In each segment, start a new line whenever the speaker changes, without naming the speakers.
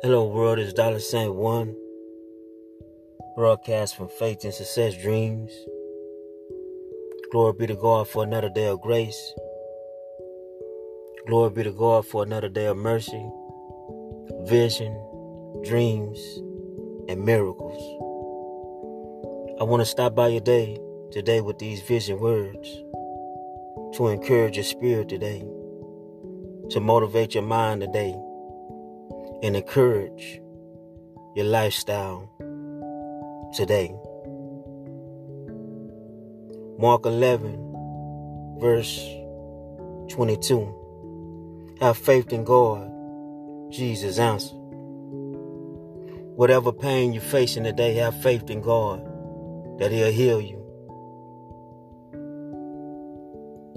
Hello, world. It's Dollar Saint One. Broadcast from Faith and Success Dreams. Glory be to God for another day of grace. Glory be to God for another day of mercy, vision, dreams, and miracles. I want to stop by your day today with these vision words to encourage your spirit today, to motivate your mind today and encourage your lifestyle today. Mark 11, verse 22. Have faith in God, Jesus answered. Whatever pain you're facing today, have faith in God that He'll heal you.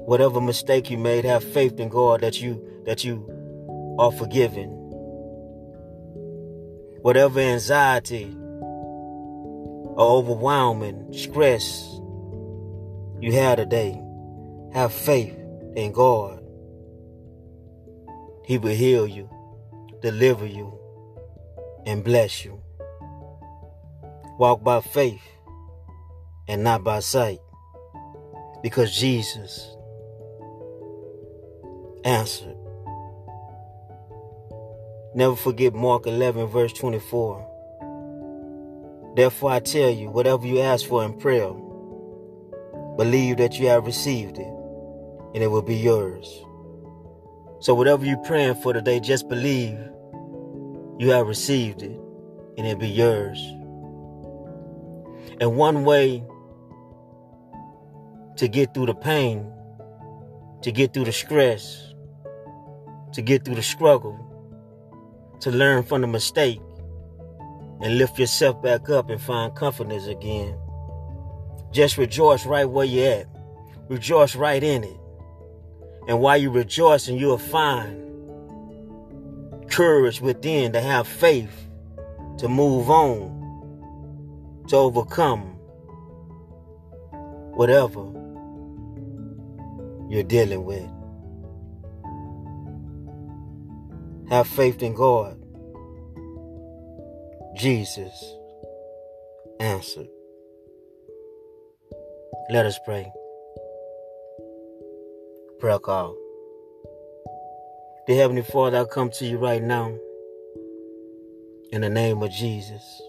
Whatever mistake you made, have faith in God that you that you are forgiven whatever anxiety or overwhelming stress you have today, have faith in God. He will heal you, deliver you, and bless you. Walk by faith and not by sight because Jesus answered. Never forget Mark 11, verse 24. Therefore, I tell you, whatever you ask for in prayer, believe that you have received it, and it will be yours. So, whatever you're praying for today, just believe you have received it, and it'll be yours. And one way to get through the pain, to get through the stress, to get through the struggle, to learn from the mistake and lift yourself back up and find confidence again. Just rejoice right where you're at. Rejoice right in it. And while you rejoicing, you'll find courage within to have faith to move on, to overcome whatever you're dealing with. Have faith in God. Jesus answered. Let us pray. Prayer call. Dear Heavenly Father, I come to you right now in the name of Jesus.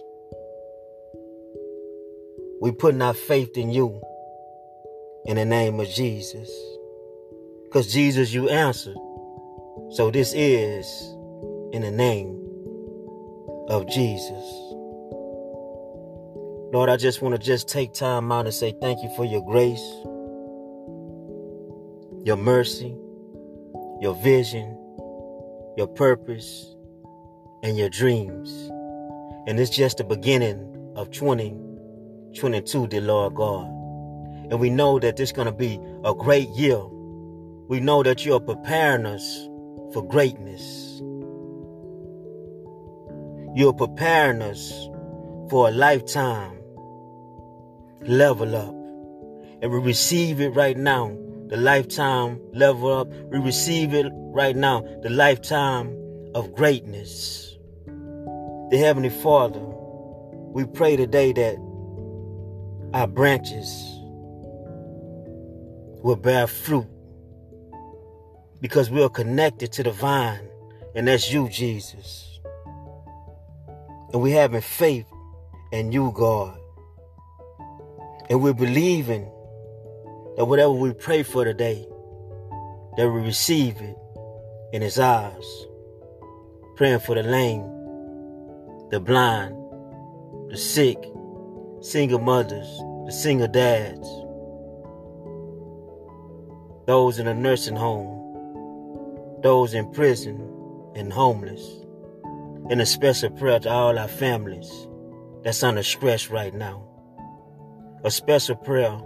We put our faith in you in the name of Jesus. Because Jesus, you answered. So this is in the name of Jesus. Lord, I just want to just take time out and say thank you for your grace, your mercy, your vision, your purpose, and your dreams. And it's just the beginning of 2022, dear Lord God. And we know that this is going to be a great year. We know that you are preparing us for greatness. You're preparing us for a lifetime level up. And we receive it right now. The lifetime level up. We receive it right now. The lifetime of greatness. The Heavenly Father, we pray today that our branches will bear fruit because we are connected to the vine, and that's you, Jesus. And we're having faith in you, God. And we're believing that whatever we pray for today, that we receive it in His eyes. Praying for the lame, the blind, the sick, single mothers, the single dads, those in a nursing home, those in prison and homeless. And a special prayer to all our families that's under stress right now. A special prayer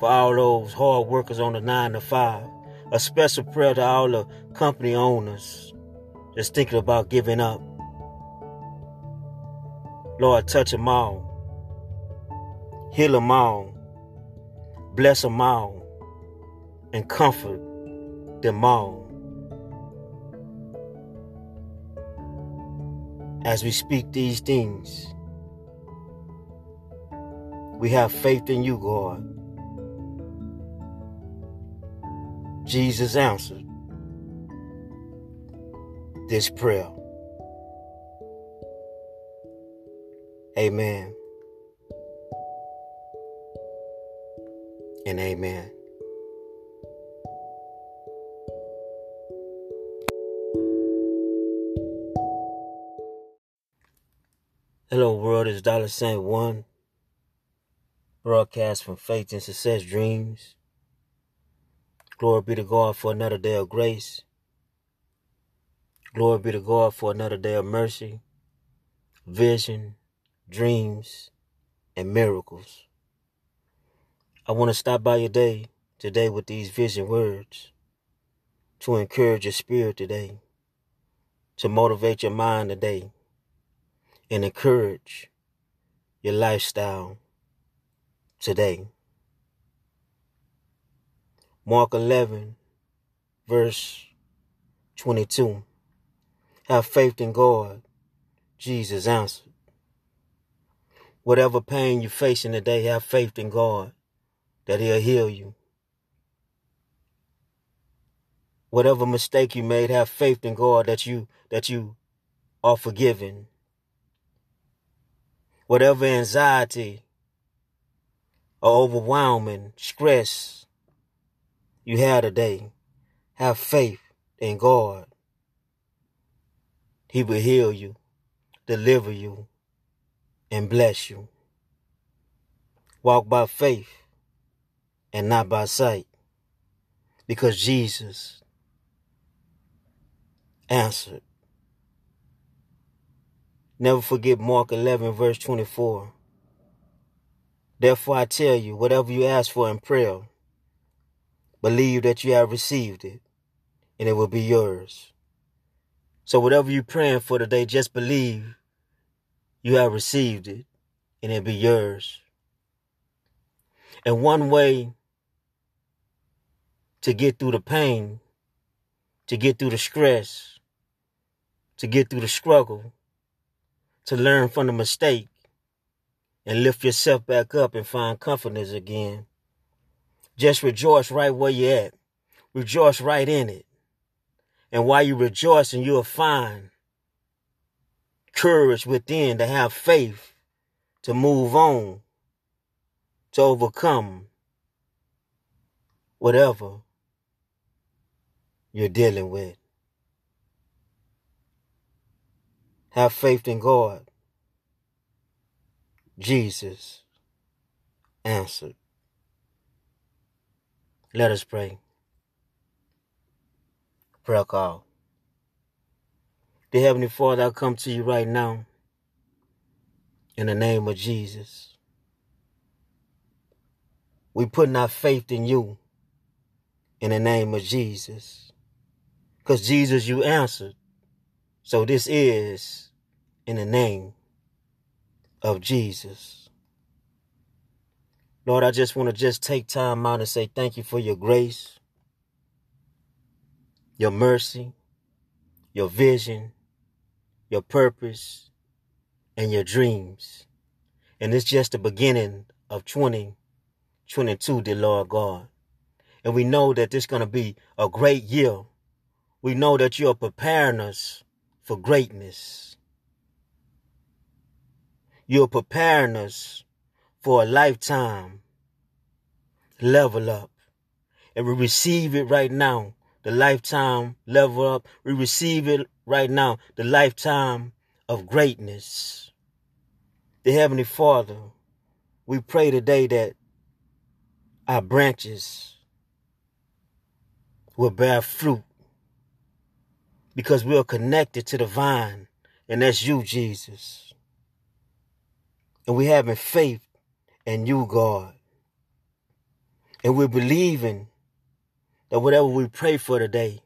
for all those hard workers on the nine to five. A special prayer to all the company owners that's thinking about giving up. Lord, touch them all. Heal them all. Bless them all. And comfort them all. As we speak these things, we have faith in you, God. Jesus answered this prayer. Amen. And amen. Hello, world. It's Dollar Saint One. Broadcast from Faith and Success Dreams. Glory be to God for another day of grace. Glory be to God for another day of mercy, vision, dreams, and miracles. I want to stop by your day today with these vision words to encourage your spirit today, to motivate your mind today, and encourage your lifestyle today. Mark 11, verse 22. Have faith in God. Jesus answered. Whatever pain you're facing today, have faith in God that He'll heal you. Whatever mistake you made, have faith in God that you that you are forgiven. Whatever anxiety or overwhelming stress you have today, have faith in God. He will heal you, deliver you, and bless you. Walk by faith and not by sight because Jesus answered. Never forget Mark 11, verse 24. Therefore, I tell you, whatever you ask for in prayer, believe that you have received it, and it will be yours. So, whatever you're praying for today, just believe you have received it, and it'll be yours. And one way to get through the pain, to get through the stress, to get through the struggle, to learn from the mistake, and lift yourself back up and find confidence again. Just rejoice right where you're at. Rejoice right in it. And while you rejoicing, you'll find courage within to have faith to move on, to overcome whatever you're dealing with. Have faith in God. Jesus answered. Let us pray. Prayer call. Dear Heavenly Father, I come to you right now in the name of Jesus. We put our faith in you in the name of Jesus. Because Jesus, you answered. So this is in the name of Jesus. Lord, I just want to just take time out and say thank you for your grace, your mercy, your vision, your purpose, and your dreams. And it's just the beginning of 2022, dear Lord God. And we know that this is going to be a great year. We know that you are preparing us for greatness. You're preparing us for a lifetime level up. And we receive it right now. The lifetime level up. We receive it right now. The lifetime of greatness. The Heavenly Father, we pray today that our branches will bear fruit because we are connected to the vine, and that's you, Jesus. And we're having faith in you, God. And we're believing that whatever we pray for today,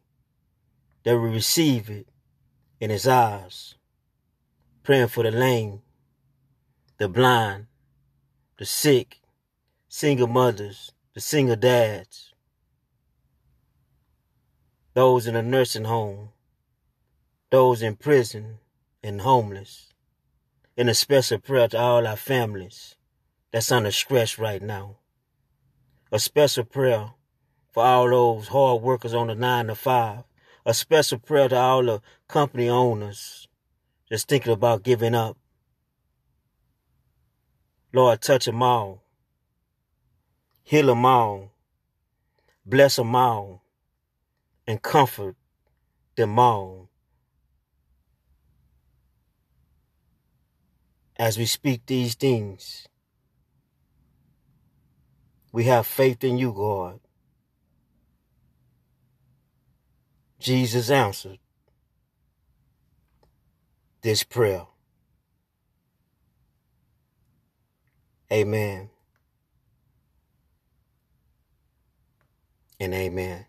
that we receive it in his eyes. Praying for the lame, the blind, the sick, single mothers, the single dads, those in a nursing home, those in prison, and homeless. And a special prayer to all our families that's under stress right now. A special prayer for all those hard workers on the nine to five. A special prayer to all the company owners just thinking about giving up. Lord, touch them all. Heal them all. Bless them all. And comfort them all. As we speak these things, we have faith in you, God. Jesus answered this prayer. Amen. And amen.